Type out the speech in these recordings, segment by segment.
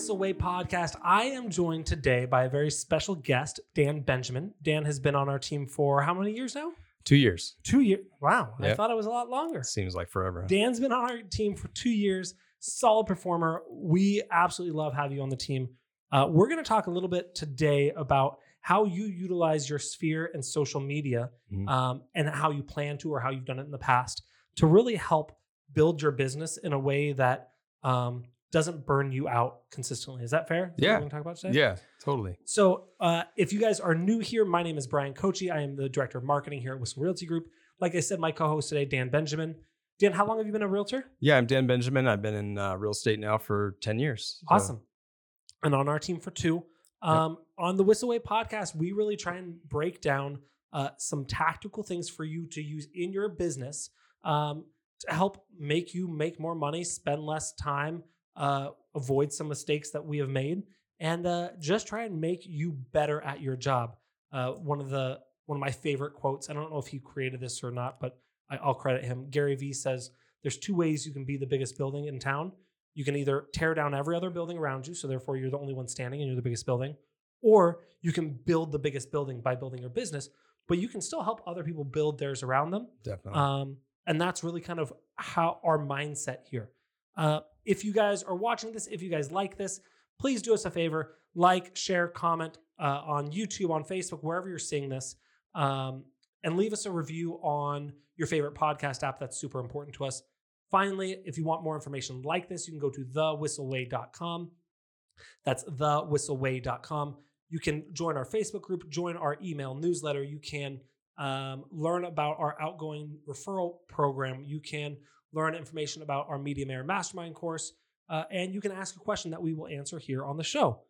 Whissel Way podcast. I am joined today by a very special guest, Dan Benjamin. Dan has been on our team for how many years now? Two years. Two years. Wow. I thought it was a lot longer. Seems like forever. Dan's been on our team for two years. Solid performer. We absolutely love having you on the team. Uh, we're going to talk a little bit today about how you utilize your sphere and social media Mhm. um, and how you plan to or how you've done it in the past to really help build your business in a way that um, doesn't burn you out consistently. Is that fair? Is Yeah. We're going to talk about today. Yeah, totally. So, uh, if you guys are new here, my name is Bryan Koci. I am the director of marketing here at Whissel Realty Group. Like I said, my co-host today, Dan Benjamin. Dan, how long have you been a realtor? Yeah, I'm Dan Benjamin. I've been in uh, real estate now for 10 years. So- Awesome. And on our team for two. Um, On the Whissel Way podcast, we really try and break down uh, some tactical things for you to use in your business um, to help make you make more money, spend less time, uh, avoid some mistakes that we have made, and uh, just try and make you better at your job. Uh, one of the one of my favorite quotes. I don't know if he created this or not, but I, I'll credit him. Gary Vee says, "There's two ways you can be the biggest building in town. You can either tear down every other building around you, so therefore you're the only one standing and you're the biggest building, or you can build the biggest building by building your business, but you can still help other people build theirs around them. Definitely. Um, and that's really kind of how our mindset here. Uh, if you guys are watching this, if you guys like this, please do us a favor like, share, comment uh, on YouTube, on Facebook, wherever you're seeing this, um, and leave us a review on your favorite podcast app. That's super important to us. Finally, if you want more information like this, you can go to thewhisselway.com. That's thewhisselway.com. You can join our Facebook group, join our email newsletter. You can um, learn about our outgoing referral program. You can learn information about our Media Mayor Mastermind course, uh, and you can ask a question that we will answer here on the show.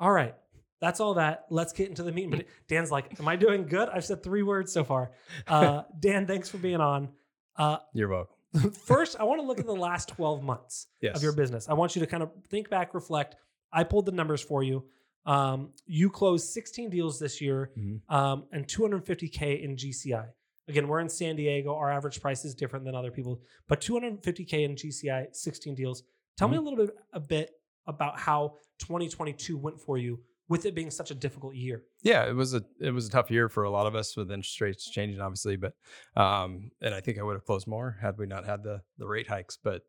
All right, that's all that. Let's get into the meeting. But Dan's like, "Am I doing good?" I've said three words so far. Uh, Dan, thanks for being on. Uh, You're welcome. First, I want to look at the last 12 months Yes. of your business. I want you to kind of think back, reflect. I pulled the numbers for you. Um, you closed 16 deals this year Mhm. um, and 250K in GCI. Again, we're in San Diego. Our average price is different than other people, but 250K in GCI, 16 deals. Tell me a little bit, a bit about how 2022 went for you with it being such a difficult year. Yeah, it was a it was a tough year for a lot of us with interest rates changing, obviously. But um, and I think I would have closed more had we not had the the rate hikes. But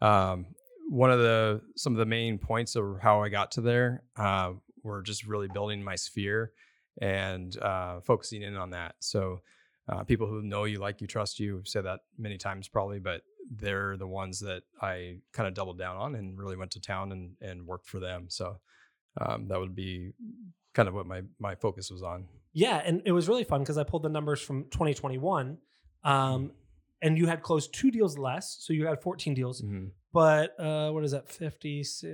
um, one of the some of the main points of how I got to there uh, were just really building my sphere and uh, focusing in on that. So uh, people who know you, like you, trust you, have said that many times probably, but they're the ones that I kind of doubled down on and really went to town and and worked for them. So um, that would be kind of what my my focus was on. Yeah, and it was really fun because I pulled the numbers from 2021, um, and you had closed two deals less, so you had 14 deals. But uh, what is that? 50, uh,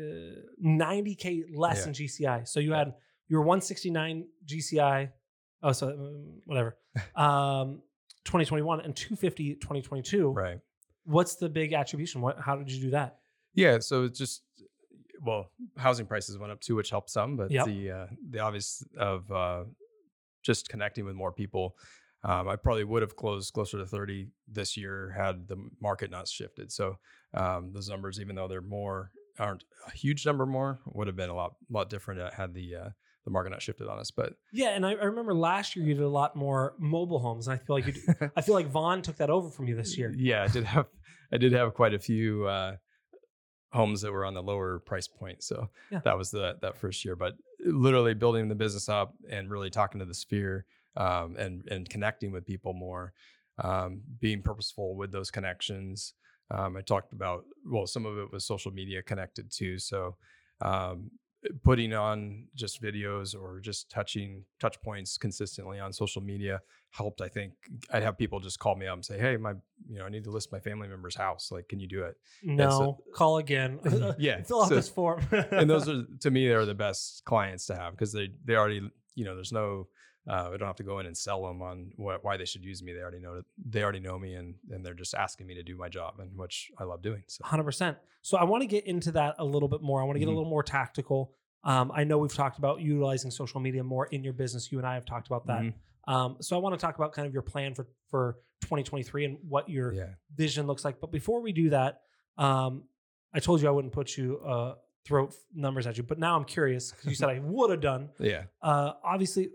90k less Yeah. in GCI. So you had you were 169 GCI. Oh, so um, whatever. Um, 2021 and 250 2022. Right. What's the big attribution? What? How did you do that? Yeah. So it's just well, housing prices went up too, which helped some, but Yep. the uh, the obvious of uh, just connecting with more people. Um, I probably would have closed closer to 30 this year had the market not shifted. So um, those numbers, even though they're more, aren't a huge number more, would have been a lot lot different uh, had the uh, the market not shifted on us. But Yeah, and I, I remember last year you did a lot more mobile homes, and I feel like you. I feel like Vaughn took that over from you this year. Yeah, I did have I did have quite a few uh, homes that were on the lower price point. So Yeah. that was the that first year. But literally building the business up and really talking to the sphere um, and and connecting with people more, um, being purposeful with those connections. Um, I talked about well, some of it was social media connected too. So um, putting on just videos or just touching touch points consistently on social media helped i think i'd have people just call me up and say hey my you know i need to list my family member's house like can you do it No, so- call again. Yeah, fill out so- this form. and those are to me they're the best clients to have because they they already you know there's no uh, I don't have to go in and sell them on what, why they should use me. They already know they already know me, and and they're just asking me to do my job, and which I love doing. So Hundred percent. So I want to get into that a little bit more. I want to get a Mhm. little more tactical. Um, I know we've talked about utilizing social media more in your business. You and I have talked about that. Mhm. Um, so I want to talk about kind of your plan for for 2023 and what your yeah, vision looks like. But before we do that, um, I told you I wouldn't put you uh, throw numbers at you, but now I'm curious because you said I would have done. Yeah. Uh, obviously,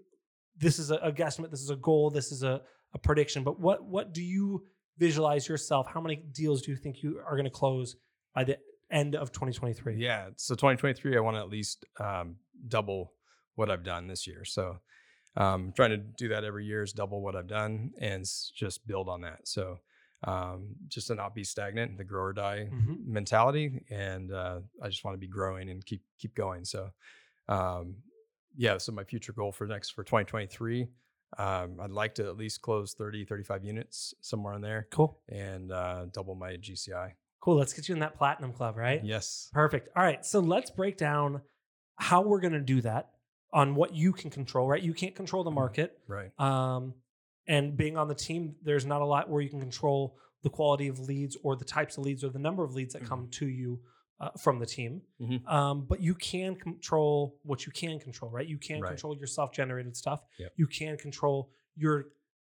this is a, a guesstimate. This is a goal. This is a, a prediction. But what what do you visualize yourself? How many deals do you think you are going to close by the end of 2023? Yeah. So 2023, I want to at least um, double what I've done this year. So um, trying to do that every year is double what I've done and just build on that. So um, just to not be stagnant, the grow or die Mhm. mentality, and uh, I just want to be growing and keep keep going. So um, yeah, so my future goal for next for 2023. Um, I'd like to at least close 30, 35 units somewhere in there Cool. and uh, double my GCI. Cool. Let's get you in that platinum club, right? Yes. Perfect. All right. So let's break down how we're going to do that on what you can control, right? You can't control the market. Right. Um, and being on the team, there's not a lot where you can control the quality of leads or the types of leads or the number of leads that come to you uh, from the team. Mhm. Um, but you can control what you can control, right? You can Right. control your self-generated stuff. Yep. You can control your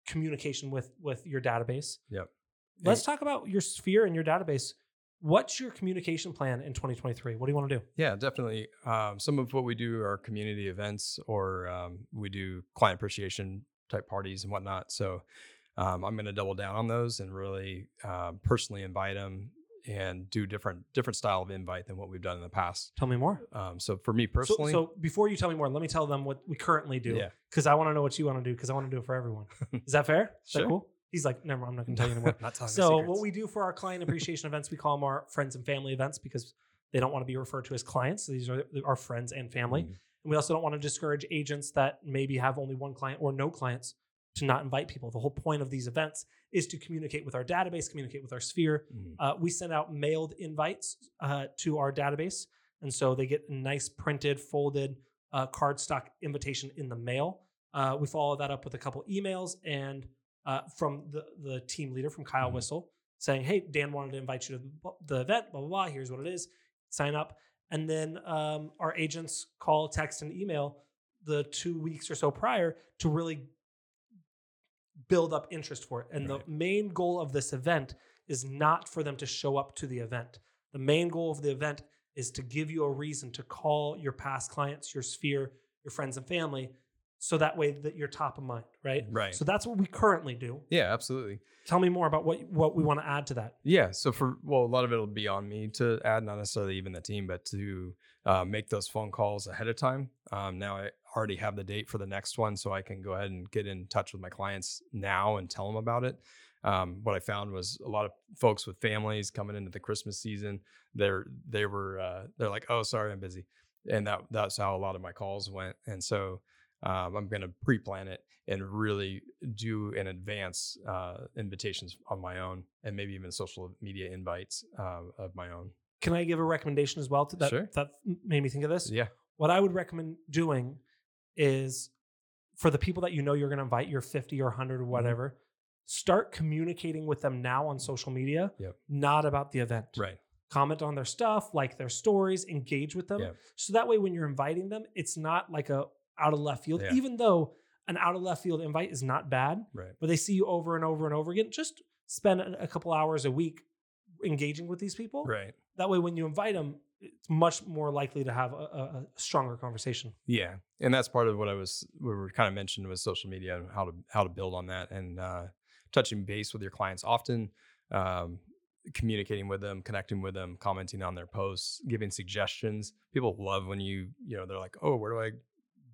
communication with with your database. Yep. Let's talk about your sphere and your database. What's your communication plan in 2023? What do you want to do? Yeah, definitely. Um, some of what we do are community events, or um, we do client appreciation type parties and whatnot. So um, I'm going to double down on those and really um, personally invite them and do different different style of invite than what we've done in the past. Tell me more. Um, so for me personally, so before you tell me more, let me tell them what we currently do yeah, because I want to know what you want to do because I want to do it for everyone. Is that fair? Is that Sure. cool? He's like, never. I'm not going to tell you anymore. not telling so what we do for our client appreciation events, we call them our friends and family events because they don't want to be referred to as clients. These are our friends and family. Mm-hmm. And we also don't want to discourage agents that maybe have only one client or no clients to not invite people. The whole point of these events is to communicate with our database, communicate with our sphere. Mhm. Uh, we send out mailed invites uh, to our database. And so they get a nice printed, folded uh, cardstock invitation in the mail. Uh, we follow that up with a couple emails and uh, from the, the team leader, from Kyle Mhm. Whissel, saying, Hey, Dan wanted to invite you to the, the event, blah, blah, blah. Here's what it is. Sign up. And then um, our agents call, text, and email the two weeks or so prior to really build up interest for it. And Right. the main goal of this event is not for them to show up to the event. The main goal of the event is to give you a reason to call your past clients, your sphere, your friends and family, so that way that you're top of mind, right? Right. So that's what we currently do. yeah, absolutely. Tell me more about what what we want to add to that. Yeah. So for well, a lot of it will be on me to add, not necessarily even the team, but to uh, make those phone calls ahead of time. Um, now I already have the date for the next one, so I can go ahead and get in touch with my clients now and tell them about it. Um, what I found was a lot of folks with families coming into the Christmas season. They're they were uh, they're like, oh, sorry, I'm busy, and that that's how a lot of my calls went. And so um, I'm going to pre-plan it and really do in advance uh, invitations on my own, and maybe even social media invites uh, of my own. Can I give a recommendation as well to that Sure. that made me think of this? Yeah, What I would recommend doing is for the people that you know you're going to invite, your 50 or 100 Mm-hmm. or whatever, start communicating with them now on social media, Yep. not about the event. right. Comment on their stuff, like their stories, engage with them. Yep. So that way when you're inviting them, it's not like a out of left field, Yeah. even though an out of left field invite is not bad, Right. but they see you over and over and over again. Just spend a a couple hours a week engaging with these people. Right. That way, when you invite them, it's much more likely to have a, a, stronger conversation. Yeah, and that's part of what I was we were kind of mentioned was social media and how to how to build on that and uh, touching base with your clients often, um, communicating with them, connecting with them, commenting on their posts, giving suggestions. People love when you you know they're like, oh, where do I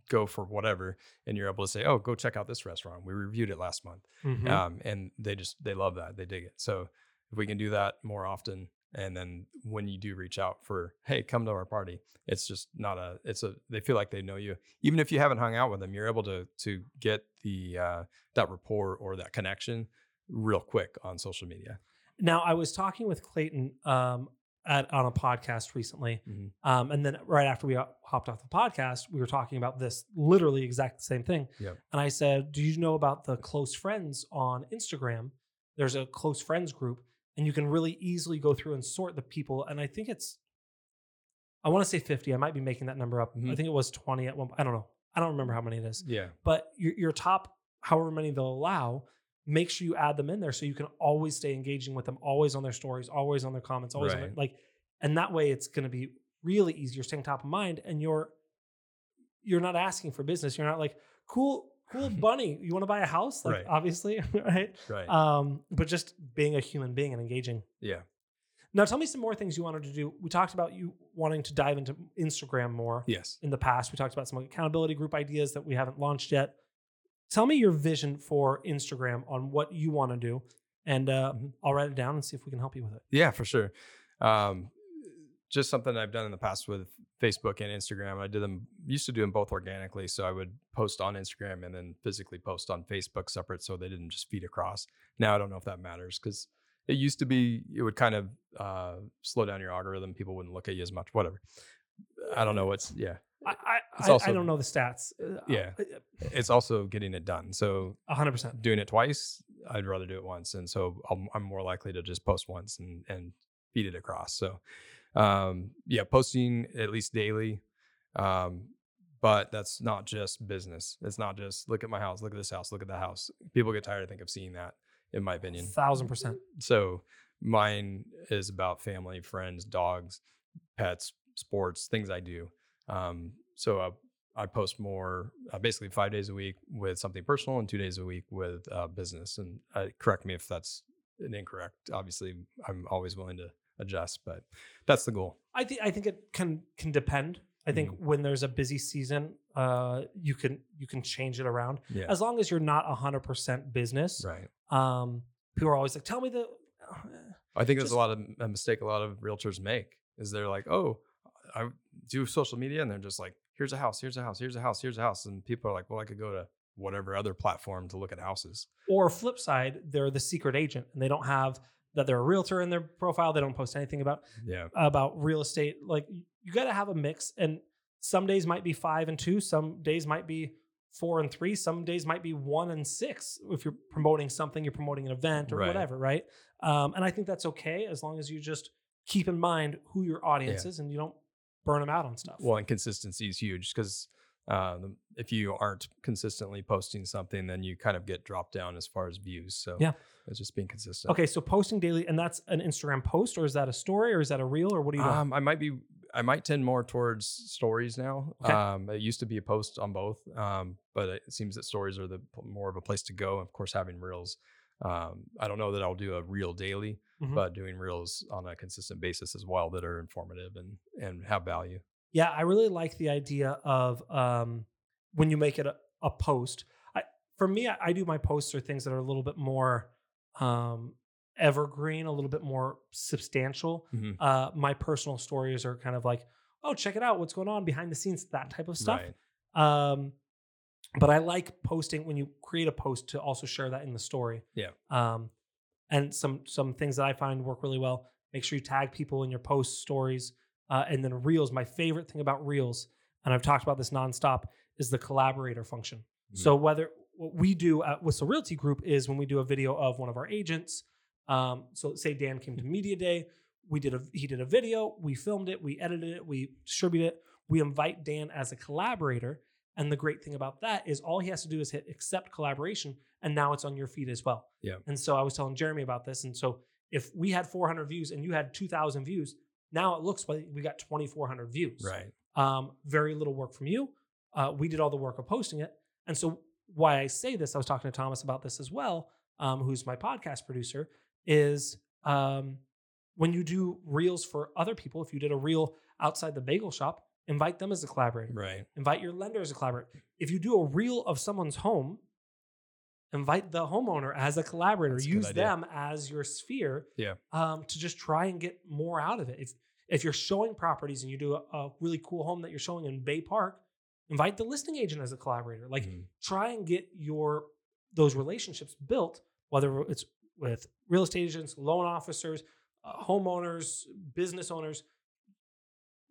go for whatever, and you're able to say, oh, go check out this restaurant. We reviewed it last month, Mhm. um, and they just they love that they dig it. So if we can do that more often, and then when you do reach out for hey, come to our party, it's just not a it's a they feel like they know you even if you haven't hung out with them, you're able to to get the uh, that rapport or that connection real quick on social media. Now, I was talking with Clayton um, at on a podcast recently, Mhm. um, and then right after we hopped off the podcast, we were talking about this literally exact same thing. Yep. And I said, "Do you know about the close friends on Instagram? There's a close friends group, and you can really easily go through and sort the people. And I think it's, I want to say 50. I might be making that number up. I Mhm. think it was 20 at one. I don't know. I don't remember how many it is. Yeah, but your, your top however many they'll allow make sure you add them in there so you can always stay engaging with them always on their stories always on their comments always on their, like and that way it's going to be really easy. You're staying top of mind, and you're you're not asking for business. You're not like cool. Cool bunny, you want to buy a house? Like Right. obviously, right? Right. Um, but just being a human being and engaging. yeah. Now, tell me some more things you wanted to do. We talked about you wanting to dive into Instagram more Yes. in the past. We talked about some accountability group ideas that we haven't launched yet. Tell me your vision for Instagram on what you want to do, and uh, Mhm. I'll write it down and see if we can help you with it. Yeah, for sure. Um, just something I've done in the past with Facebook and Instagram. I did them used to do them both organically, so I would post on Instagram and then physically post on Facebook separate, so they didn't just feed across. Now I don't know if that matters because it used to be it would kind of uh, slow down your algorithm. People wouldn't look at you as much. Whatever. I don't know what's yeah. I I, It's I, don't know the stats. Uh, Yeah. It's also getting it done. So a hundred percent. doing it twice, I'd rather do it once, and so I'm, I'm more likely to just post once and and feed it across. So, um, yeah, posting at least daily, um, but that's not just business. It's not just look at my house, look at this house, look at that house. People get tired, I think, of seeing that, in my opinion. Thousand percent. So mine is about family, friends, dogs, pets, sports, things I do. Um, so I, I post more, uh, basically five days a week with something personal and two days a week with uh, business. And uh, correct me if that's an incorrect. Obviously, I'm always willing to adjust, but that's the goal. I think I think it can can depend. I think Mm-hmm. when there's a busy season, uh, you can you can change it around Yeah. as long as you're not hundred percent business. right. Um, people are always like, "Tell me the." I think there's a lot of a mistake a lot of realtors make is they're like, oh, I do social media, and they're just like, here's a house, here's a house, here's a house, here's a house, and people are like, well, I could go to whatever other platform to look at houses. Or flip side, they're the secret agent and they don't have that they're a realtor in their profile. They don't post anything about Yeah, about real estate. Like you got to have a mix, and some days might be five and two, some days might be four and three, some days might be one and six. If you're promoting something, you're promoting an event or Right. whatever, right? Um, and I think that's okay as long as you just keep in mind who your audience Yeah. is and you don't burn them out on stuff. well, and consistency is huge because um, if you aren't consistently posting something, then you kind of get dropped down as far as views. So Yeah. it's just being consistent. okay, so posting daily, and that's an Instagram post, or is that a story, or is that a reel, or what do you? Um, I might be. I might tend more towards stories now. Okay. Um, it used to be a post on both, um, but it seems that stories are the more of a place to go. Of course, having reels. Um, I don't know that I'll do a reel daily, Mhm. but doing reels on a consistent basis as well that are informative and and have value. Yeah, I really like the idea of um, when you make it a, a post. I, for me, I, I do my posts or things that are a little bit more um, evergreen, a little bit more substantial. Mhm. Uh, my personal stories are kind of like, oh, check it out, what's going on behind the scenes, that type of stuff. Right. Um, but I like posting when you create a post to also share that in the story. Yeah. Um, and some some things that I find work really well. Make sure you tag people in your post stories, uh, and then reels. My favorite thing about reels, and I've talked about this nonstop, is the collaborator function. Mhm. So whether what we do at Whissel Realty Group is when we do a video of one of our agents. Um, so say Dan came to media day, we did a he did a video, we filmed it, we edited it, we distributed it. We invite Dan as a collaborator, and the great thing about that is all he has to do is hit accept collaboration, and now it's on your feed as well. Yeah. And so I was telling Jeremy about this, and so if we had 400 views and you had 2,000 views, now it looks like we got 2,400 views Right. um, very little work from you. Uh, we did all the work of posting it. And so, why I say this, I was talking to Thomas about this as well, um, who's my podcast producer, is um, when you do reels for other people, if you did a reel outside the bagel shop, invite them as a collaborator. Right. Invite your lender as a collaborator. If you do a reel of someone's home, invite the homeowner as a collaborator. A Use them as your sphere Yeah. um, to just try and get more out of it. If if you're showing properties and you do a, a really cool home that you're showing in Bay Park, invite the listing agent as a collaborator. Like Mhm. try and get your those relationships built, whether it's with real estate agents, loan officers, uh, homeowners, business owners.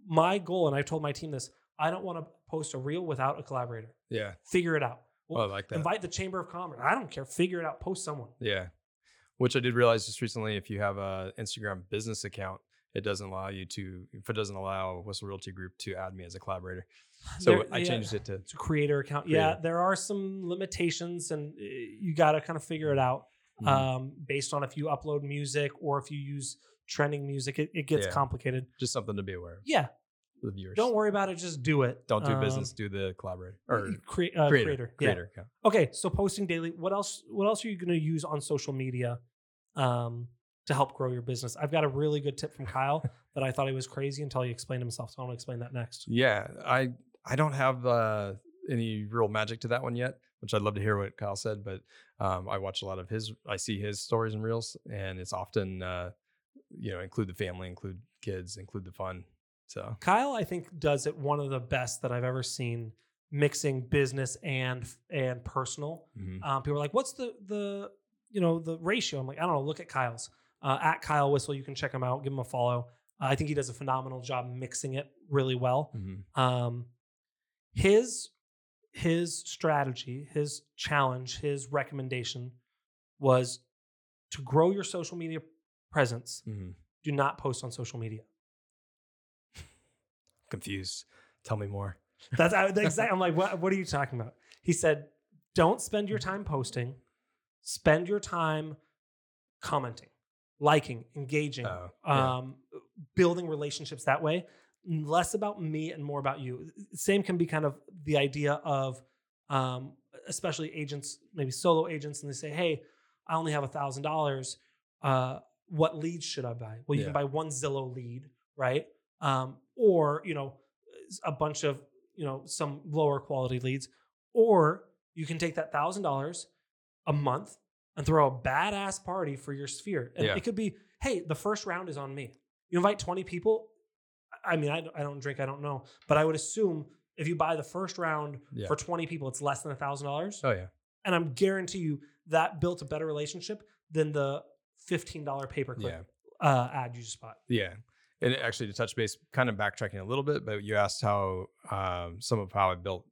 My goal, and I told my team this, I don't want to post a reel without a collaborator. Yeah. Figure it out. Oh, I like that. Invite the Chamber of Commerce. I don't care. Figure it out. Post someone. Yeah. Which I did realize just recently if you have a Instagram business account, it doesn't allow you to if it doesn't allow Whissel Realty Group to add me as a collaborator. So There- I yeah. changed it to creator account. Yeah, there are some limitations, and uh, you got to kind of figure it out Mhm. um, based on if you upload music or if you use trending music. It, it gets Yeah. complicated. Just something to be aware of Yeah, the viewers. don't worry about it. Just do it. Don't do Um, business. Do the collaborator or crea- uh, creator. creator. Yeah. Creator. yeah. Okay, so posting daily. What else? What else are you going to use on social media um, to help grow your business? I've got a really good tip from Kyle that I thought he was crazy until he explained himself. So I want to explain that next. Yeah, I I don't have uh, any real magic to that one yet, which I'd love to hear what Kyle said. But um, I watch a lot of his. I see his stories and reels, and it's often uh, you know include the family, include kids, include the fun. So Kyle, I think, does it one of the best that I've ever seen, mixing business and and personal. mhm. Um, people are like, "What's the the you know the ratio?" I'm like, "I don't know. Look at Kyle's uh, at Kyle Whissel. You can check him out. Give him a follow. Uh, I think he does a phenomenal job mixing it really well. Mhm. Um, his his strategy, his challenge, his recommendation was to grow your social media presence. Mhm. Do not post on social media. Confused. Tell me more. That's I, the exact. I'm like, what? What are you talking about? He said, don't spend your time posting. Spend your time commenting, liking, engaging, Oh, yeah. um, building relationships that way. Less about me and more about you. Same can be kind of the idea of, um, especially agents, maybe solo agents, and they say, "Hey, I only have a thousand dollars. Uh, What leads should I buy?" Well, you Yeah. can buy one Zillow lead, right? Um, or you know, a bunch of you know some lower quality leads, or you can take that thousand dollars a month and throw a badass party for your sphere. And Yeah. it could be, hey, the first round is on me. You invite 20 people. I mean, I, I don't drink, I don't know, but I would assume if you buy the first round Yeah. for 20 people, it's less than a thousand dollars. Oh yeah. And I'm guarantee you that built a better relationship than the $15 pay per Yeah. uh, ad you just bought. Yeah. And actually, to touch base, kind of backtracking a little bit, but you asked how um, some of how I built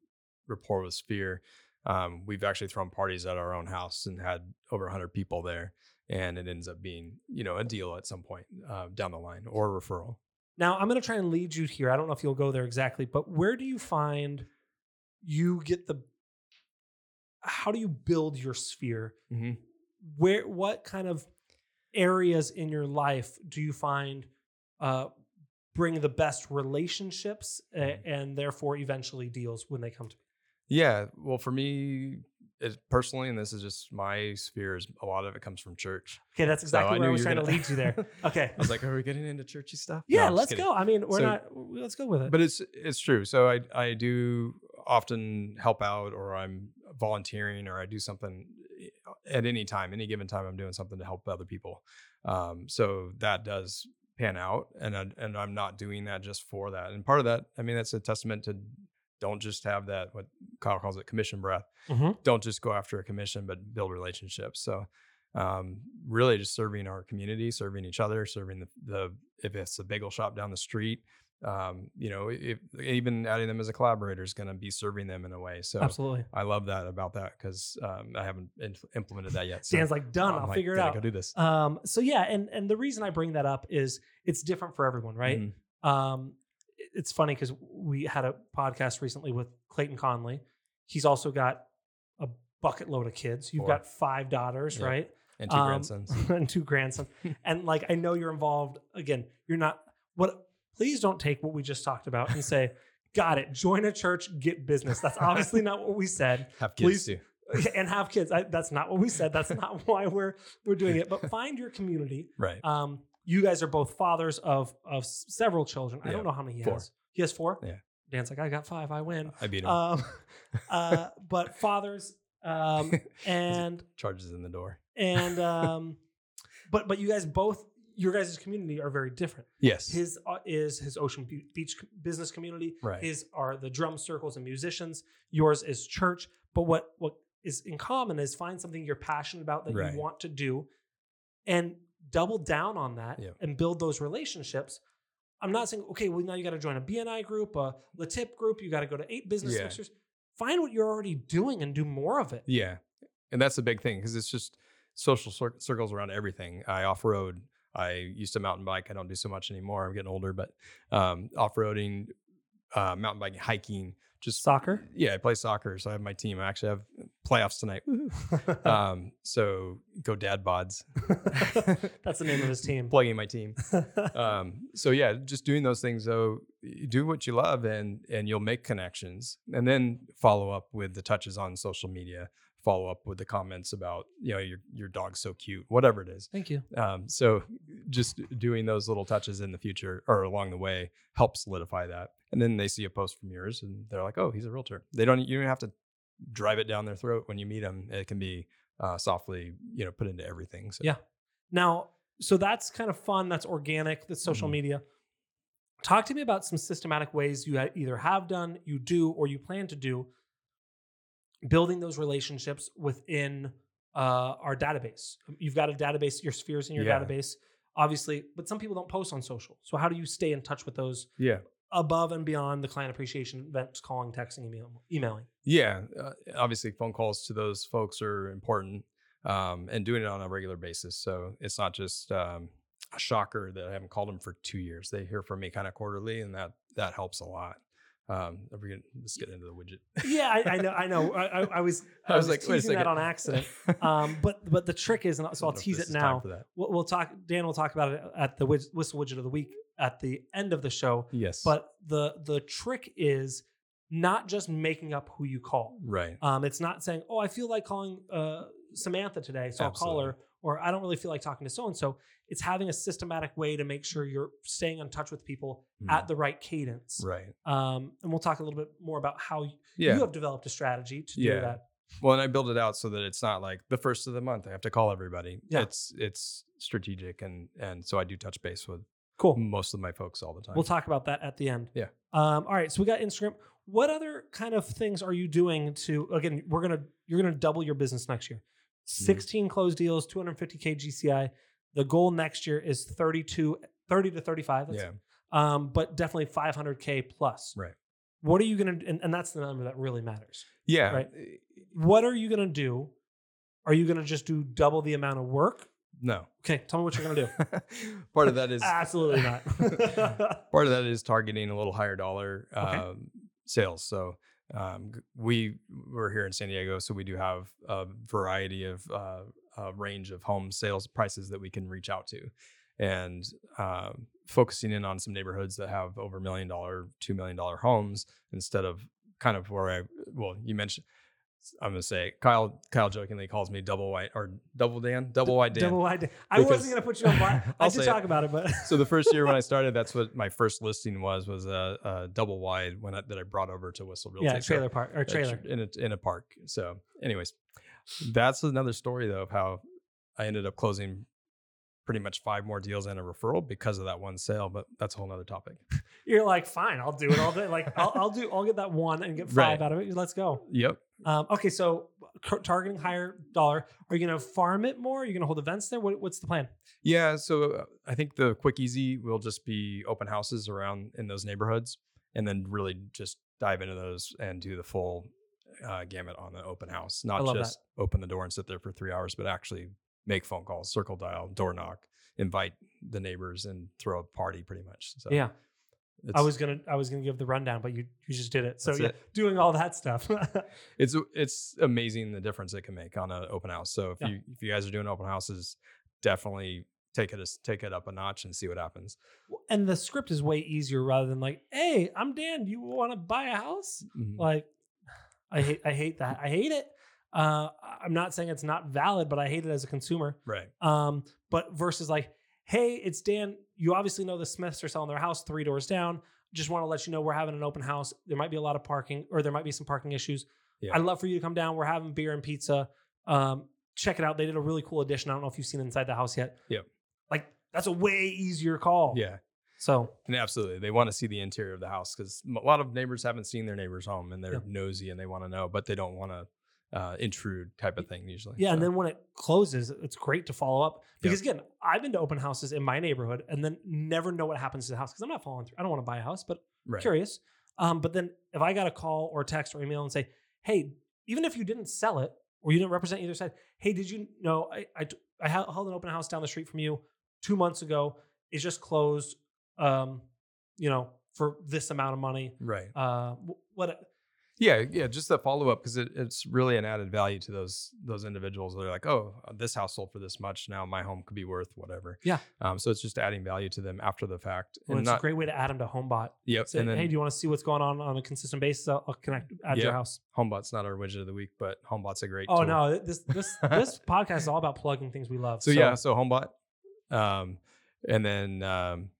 rapport with Sphere. Um, we've actually thrown parties at our own house and had over 100 people there. And it ends up being, you know, a deal at some point uh, down the line or a referral. Now, I'm going to try and lead you here. I don't know if you'll go there exactly, but where do you find you get the how do you build your sphere? Mm-hmm. Where what kind of areas in your life do you find uh, bring the best relationships a- Mhm. and therefore eventually deals when they come to me? Yeah. Well, for me, personally, and this is just my sphere, is a lot of it comes from church. Okay, that's exactly I where I knew was trying were to gonna- lead you there. Okay. I was like, are we getting into churchy stuff? Yeah, I'm let's go. I mean, we're So- not let's go with it. but it's it's true so i i do often help out or i'm volunteering or i do something at any time any given time i'm doing something to help other people um so that does pan out and I, and i'm not doing that just for that and part of that i mean that's a testament to don't just have that what kyle calls it commission breath Mhm. don't just go after a commission but build relationships so um, really just serving our community serving each other serving the, the if it's a bagel shop down the street um, you know if, even adding them as a collaborator is going to be serving them in a way so Absolutely. i love that about that because um, i haven't implemented that yet so Dan's like done. I'm I'll like, figure it "Gotta out. go do this Um, so yeah, and and the reason I bring that up is it's different for everyone, right? Mhm. Um, it's funny because we had a podcast recently with Clayton Conley. He's also got a bucket load of kids. You've Four. got five daughters, Yeah. right? and two Um, grandsons and two grandsons. and like I know you're involved. Again, you're not. What? Please don't take what we just talked about and say, "Got it." Join a church, get business. That's obviously not what we said. have kids please- too and have kids. I, that's not what we said. That's not why we're we're doing it. But find your community. right Um, you guys are both fathers of of several children. I don't know how many he four. has. He has four. Yeah. Dan's like, I got five. I win. i beat him Um, uh, but fathers, um, and charges in the door and um, but but you guys both your guys' community are very different. yes His uh, is his Ocean Beach business community. right His are the drum circles and musicians. Yours is church. But what what is in common is find something you're passionate about that Right. you want to do, and double down on that and build those relationships. I'm not saying okay, well now you got to join a BNI group, a LeTip group. You got to go to eight business Yeah. mixers. Find what you're already doing and do more of it. Yeah, and that's the big thing because it's just social cir- circles around everything. I off road. I used to mountain bike. I don't do so much anymore. I'm getting older, but um, off roading, uh, mountain biking, hiking, just Soccer. Yeah, I play soccer, so I have my team. I actually have playoffs tonight. Um, so go dad bods. That's the name of his team. Plugging my team. Um, so yeah, just doing those things though, do what you love and and you'll make connections. And then follow up with the touches on social media, follow up with the comments about, you know, your your dog's so cute, whatever it is. Thank you. Um, so just doing those little touches in the future or along the way helps solidify that. And then they see a post from yours and they're like, "Oh, he's a realtor." They don't you don't have to drive it down their throat when you meet them. It can be uh, softly, you know, put into everything. So Yeah. Now, so that's kind of fun. That's organic. That's social Mhm. media. Talk to me about some systematic ways you either have done, you do, or you plan to do building those relationships within uh, our database. You've got a database, your spheres in your Yeah. database, obviously, but some people don't post on social. So, how do you stay in touch with those yeah. above and beyond the client appreciation events, calling, texting, email, emailing? Yeah, uh, obviously, phone calls to those folks are important, um, and doing it on a regular basis. So it's not just um, a shocker that I haven't called them for two years. They hear from me kind of quarterly, and that that helps a lot. Um, we gonna, let's get into the widget. Yeah, I, I know. I know. I, I, I was, I, was, like, teasing that on accident. Um, but but the trick is, and so I'll I don't know if tease it now. We'll, we'll talk. Dan will talk about it at the whis- Whissel widget of the week at the end of the show. Yes, But the the trick is not just making up who you call. right. Um, it's not saying, "Oh, I feel like calling uh, Samantha today, so I'll call her," or "I don't really feel like talking to so and so." It's having a systematic way to make sure you're staying in touch with people Mhm. at the right cadence. right. Um, and we'll talk a little bit more about how Yeah. you have developed a strategy to do that. Well, and I build it out so that it's not like the first of the month I have to call everybody. Yeah. It's it's strategic and and so I do touch base with Cool. most of my folks all the time. We'll talk about that at the end. Yeah. Um, all right. So we got Instagram. What other kind of things are you doing to again? We're gonna you're gonna double your business next year. Mm-hmm. 16 closed deals, 250k GCI. The goal next year is 32, 30 to 35. That's, yeah. Um, but definitely 500k plus. Right. What are you gonna? And, and that's the number that really matters. Yeah. Right. What are you gonna do? Are you gonna just do double the amount of work? No. Okay, tell me what you're gonna do. Part of that is Absolutely not. part of that is targeting a little higher dollar Okay. um, sales. So um, we we're here in San Diego, so we do have a variety of uh, a range of home sales prices that we can reach out to, and um, focusing in on some neighborhoods that have over million dollar, two million dollar homes instead of kind of where I well you mentioned. I'm gonna say Kyle. Kyle jokingly calls me double white or double Dan, double white Dan. Double wide. I Because- wasn't gonna put you on. Blast. I I'll did talk it. about it, but so the first year when I started, that's what my first listing was was a, a double wide when I, that I brought over to Whissel Realty. yeah, So, trailer park or trailer. in a in a park. So, anyways, that's another story though of how I ended up closing pretty much five more deals and a referral because of that one sale. But that's a whole nother topic. You're like, fine, I'll do it all day. Like, I'll, I'll do, I'll get that one and get five Right. out of it. Let's go. Yep. Um, okay, so targeting higher dollar. Are you gonna farm it more? Are you gonna hold events there? What, what's the plan? Yeah, so uh, I think the quick easy will just be open houses around in those neighborhoods, and then really just dive into those and do the full uh, gamut on the open house. Not love that. just open the door and sit there for three hours, but actually make phone calls, circle dial, door knock, invite the neighbors, and throw a party. Pretty much. So yeah, I was gonna, I was gonna give the rundown, but you, you just did it. So yeah, it. doing all that stuff. it's it's amazing the difference it can make on an open house. So if Yeah. you if you guys are doing open houses, definitely take it a take it up a notch and see what happens. and the script is way easier rather than like, hey, I'm Dan. Do you want to buy a house? Mhm. Like, I hate, I hate that. I hate it. Uh, I'm not saying it's not valid, but I hate it as a consumer. Right. Um, but versus like, hey, it's Dan. You obviously know the Smiths are selling their house three doors down. Just want to let you know we're having an open house. There might be a lot of parking, or there might be some parking issues. Yeah. I'd love for you to come down. We're having beer and pizza. Um, check it out. They did a really cool addition. I don't know if you've seen inside the house yet. Yep. Like that's a way easier call. Yeah. So And absolutely, they want to see the interior of the house because a lot of neighbors haven't seen their neighbor's home and they're Yeah. nosy and they want to know, but they don't want to uh, intrude type of thing usually. yeah, and then when it closes, it's great to follow up because again, I've been to open houses in my neighborhood and then never know what happens to the house because I'm not following through. I don't want to buy a house, but right. curious. Um, but then if I got a call or text or email and say, hey, even if you didn't sell it or you didn't represent either side, hey, did you know I I, I held an open house down the street from you two months ago? It's just closed. Um, you know, for this amount of money. Right. Uh, wh- what? Yeah, yeah, just the follow up because it, it's really an added value to those those individuals. They're like, oh, uh, this house sold for this much. Now my home could be worth whatever. Yeah. Um, so it's just adding value to them after the fact. Well, and it's a great way to add them to HomeBot. Yep. Say, and then hey, do you want to see what's going on on a consistent basis? I'll, I'll connect, add to your house. HomeBot's not our widget of the week, but HomeBot's a great. Oh tool. no, this this this podcast is all about plugging things we love. So, yeah, so HomeBot, um, and then um,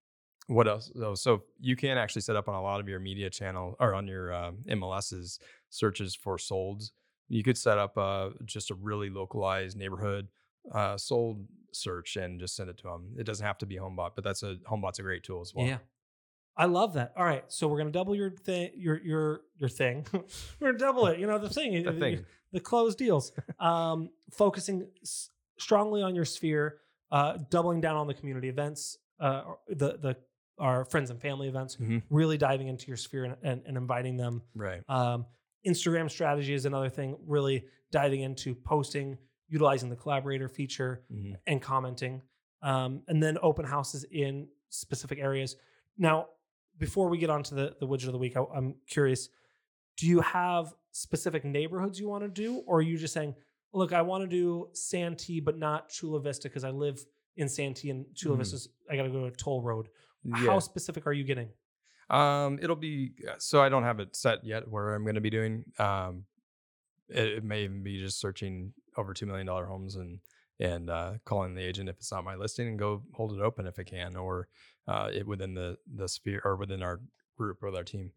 what else? Oh, so you can actually set up on a lot of your media channel or on your um, MLSs searches for solds. You could set up uh, just a really localized neighborhood uh, sold search and just send it to them. It doesn't have to be HomeBot, but that's a HomeBot's a great tool as well. Yeah. I love that. All right, so we're gonna double your thing, your your your thing. we're gonna double it. You know the thing, The the, thing. the closed deals. Um, focusing s- strongly on your sphere, uh, doubling down on the community events, uh, the the our friends and family events. Mhm. Really diving into your sphere and, and, and inviting them. Right. Um, Instagram strategy is another thing. Really diving into posting, utilizing the collaborator feature, Mhm. and commenting, um, and then open houses in specific areas. Now, before we get on to the, the widget of the week, I, I'm curious do you have specific neighborhoods you want to do, or are you just saying, look, I want to do Santee, but not Chula Vista because I live in Santee and Chula. Vista's, I got to go to a toll road. Yeah. How specific are you getting? Um, it'll be uh, so I don't have it set yet where I'm going to be doing. Um, it, it may even be just searching over two million dollar homes and and uh, calling the agent if it's not my listing and go hold it open if it can or uh, it within the the sphere or within our group with our team.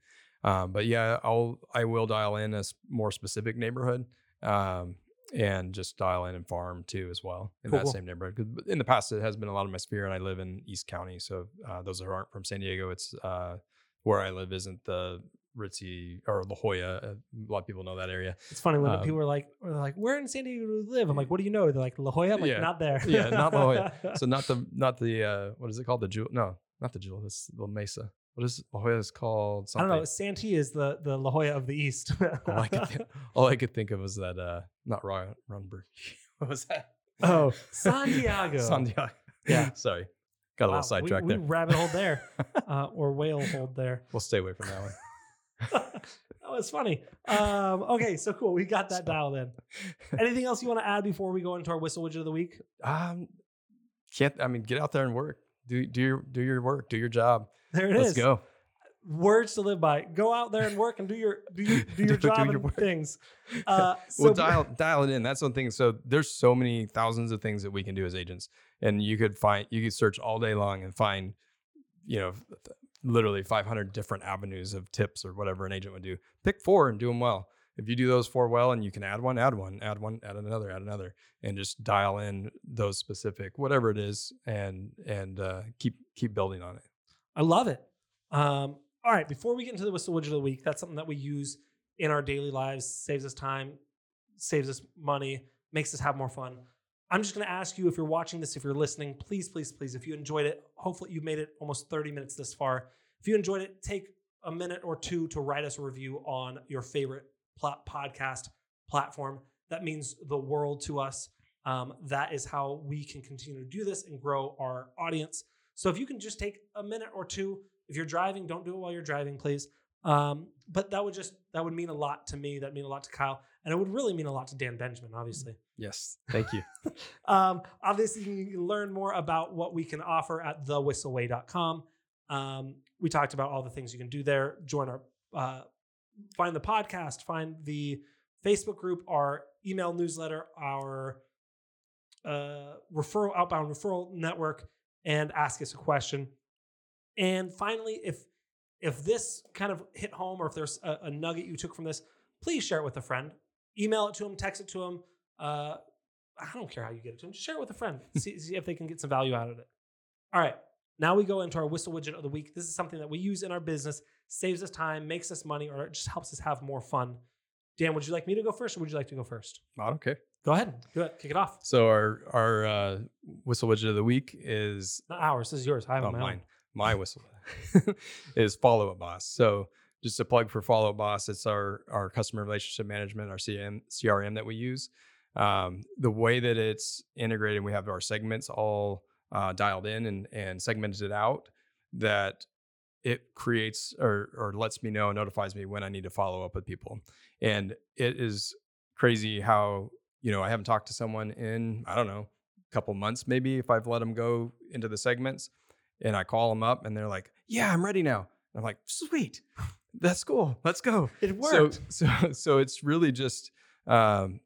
Um, but yeah, I'll I will dial in a more specific neighborhood. Um, and just dial in and farm too as well in Cool, that same neighborhood. 'Cause in the past, it has been a lot of my sphere, and I live in East County. So uh, those who aren't from San Diego, it's uh, where I live isn't the ritzy or La Jolla. Uh, a lot of people know that area. It's funny when Um, people are like, or they're like, where in San Diego do you live? I'm like, what do you know? They're like, La Jolla? I'm like, Yeah. not there. Yeah, not La Jolla. So not the not the uh, what is it called? The jewel? No, not the jewel. It's the Mesa. What is La Jolla is called? Something. I don't know. Santee is the, the La Jolla of the East. All I could think, all I could think of was that uh, not Ryan Runberg. what was that? oh, Santiago. Santiago. Yeah. Sorry, got a Wow, little sidetracked we, there. Rabbit hole there, uh, or whale hold there. We'll stay away from that one. that was funny. Um, okay, so cool. We got that dialed in. Anything else you want to add before we go into our Whissel widget of the week? Um, can't I mean get out there and work. Do do your do your work. Do your job. There it is. Let's go. Words to live by. Go out there and work and do your do your do your Do- do job your and things. Uh, so well, dial dial it in. That's one thing. So there's so many thousands of things that we can do as agents, and you could find you could search all day long and find, you know, literally 500 different avenues of tips or whatever an agent would do. Pick four and do them well. If you do those four well, and you can add one, add one, add one, add another, add another, and just dial in those specific whatever it is, and and uh, keep keep building on it. I love it. Um, all right, before we get into the Whissel widget of the week, that's something that we use in our daily lives, saves us time, saves us money, makes us have more fun. I'm just going to ask you if you're watching this, if you're listening, please, please, please, if you enjoyed it, hopefully you made it almost 30 minutes this far. If you enjoyed it, take a minute or two to write us a review on your favorite podcast platform. That means the world to us. Um, that is how we can continue to do this and grow our audience. So if you can just take a minute or two, if you're driving, don't do it while you're driving, please. Um, but that would just that would mean a lot to me. That mean a lot to Kyle, and it would really mean a lot to Dan Benjamin, obviously. Yes, thank you. Um, obviously, you can learn more about what we can offer at thewhisselway.com. Um, we talked about all the things you can do there. Join our, uh, find the podcast, find the Facebook group, our email newsletter, our uh, referral outbound referral network, and ask us a question. And finally, if if this kind of hit home, or if there's a, a nugget you took from this, please share it with a friend. Email it to them, text it to them. Uh, I don't care how you get it to them. Just share it with a friend. see, see if they can get some value out of it. All right. Now we go into our Whissel widget of the week. This is something that we use in our business, saves us time, makes us money, or it just helps us have more fun. Dan, would you like me to go first, or would you like to go first? I don't care. Go ahead. Do it. Kick it off. So our our uh, Whissel widget of the week is Not ours. This is yours. I have oh, mine. My Whissel is Follow Up Boss. So just a plug for Follow Up Boss. It's our our customer relationship management, our CRM CRM that we use. Um, the way that it's integrated, we have our segments all uh, dialed in and and segmented out. That it creates or or lets me know, notifies me when I need to follow up with people. And it is crazy how, you know, I haven't talked to someone in, I don't know, a couple months maybe if I've let them go into the segments and I call them up and they're like, "Yeah, I'm ready now." And I'm like, "Sweet. That's cool. Let's go." It worked. So so so it's really just um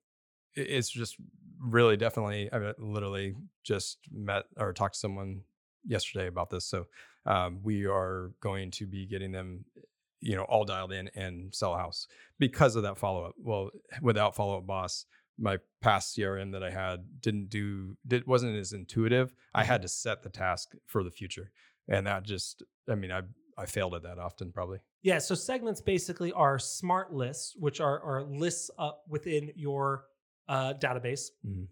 it's just really definitely I literally just met or talked to someone yesterday about this. So um, we are going to be getting them, you know, all dialed in and sell a house because of that follow up. Well, without follow up boss, my past CRM that I had didn't do it wasn't as intuitive. I had to set the task for the future, and that just I mean I I failed at that often probably. Yeah, so segments basically are smart lists, which are, are lists up within your uh, database Mhm.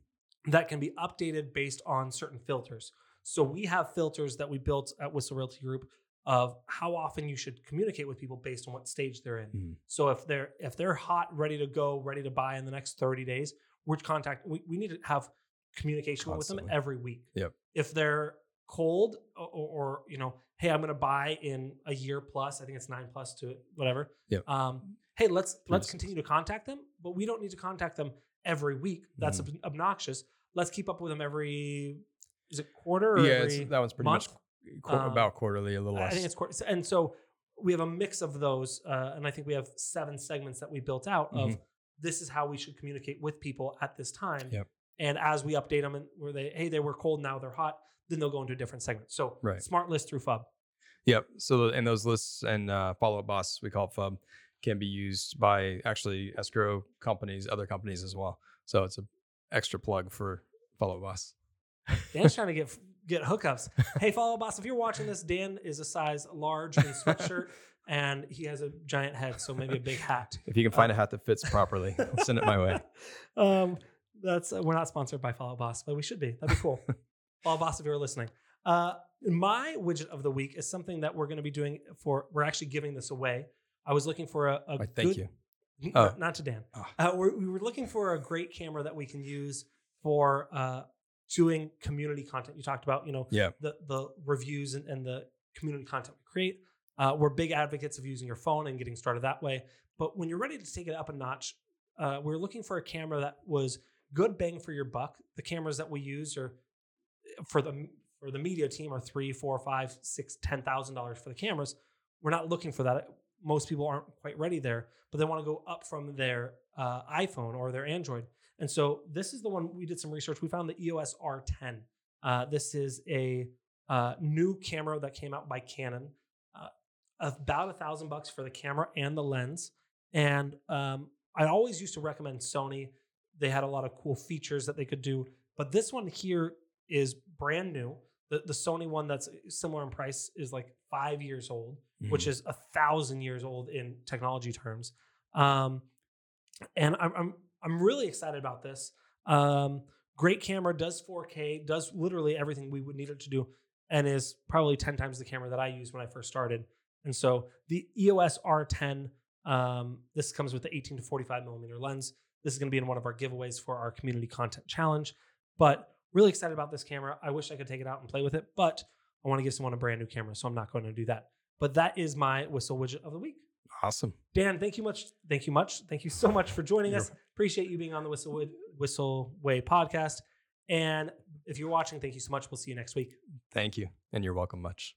that can be updated based on certain filters. So we have filters that we built at Whissel Realty Group of how often you should communicate with people based on what stage they're in. Mhm. So if they're if they're hot, ready to go, ready to buy in the next 30 days, we're contact we, we need to have communication with them every week. Yep. If they're cold or, or, you know, hey, I'm gonna buy in a year plus, I think it's nine plus to whatever. Yep. Um, hey, let's let's continue to contact them, but we don't need to contact them every week. That's ob- obnoxious. Let's keep up with them every is it quarter or Yeah, that one's pretty month? much qu- Um, about quarterly, a little less. I think it's quarter. And so we have a mix of those, uh, and I think we have seven segments that we built out of Mhm. this is how we should communicate with people at this time. Yep. And as we update them, and where they hey they were cold now they're hot, then they'll go into a different segment. So Right. smart list through FUB. Yep. So and those lists and uh, follow up boss we call it FUB can be used by actually escrow companies, other companies as well. So it's an extra plug for follow up boss. Dan's trying to get get hookups. Hey, follow boss, if you're watching this, Dan is a size large in sweatshirt, and he has a giant head, so maybe a big hat. If you can find a hat that fits properly, send it my way. um, that's uh, we're not sponsored by Follow Boss, but we should be. That'd be cool. Follow Boss, if you're listening. Uh, my widget of the week is something that we're going to be doing for. We're actually giving this away. I was looking for a, a Why, thank good- you. Oh. not, not to Dan. Oh. Uh, we're, we were looking for a great camera that we can use for uh, doing community content. You talked about, you know, Yeah. the the reviews and, and the community content we create. Uh, we're big advocates of using your phone and getting started that way. But when you're ready to take it up a notch, uh, we're looking for a camera that was good bang for your buck. The cameras that we use are for the for the media team are three, four, five, six, ten thousand dollars for the cameras. We're not looking for that. Most people aren't quite ready there, but they want to go up from their uh, iPhone or their Android. And so this is the one we did some research. We found the EOS R10. Uh, this is a uh, new camera that came out by Canon. Uh, about a thousand bucks for the camera and the lens. And um, I always used to recommend Sony. They had a lot of cool features that they could do, but this one here is brand new. The, the Sony one that's similar in price is like five years old, which Mhm. is a thousand years old in technology terms. Um, and I'm, I'm I'm really excited about this. Um, great camera, does 4K, does literally everything we would need it to do, and is probably 10 times the camera that I used when I first started. And so the EOS R10, um, this comes with the 18 to 45 millimeter lens. This is going to be in one of our giveaways for our community content challenge. But really excited about this camera. I wish I could take it out and play with it, but I want to give someone a brand new camera, so I'm not going to do that. But that is my Whissel widget of the week. Awesome. Dan, thank you much. Thank you much. Thank you so much for joining You're- us. Appreciate you being on the Whissel Whissel Way podcast. And if you're watching, thank you so much. We'll see you next week. Thank you. And you're welcome much.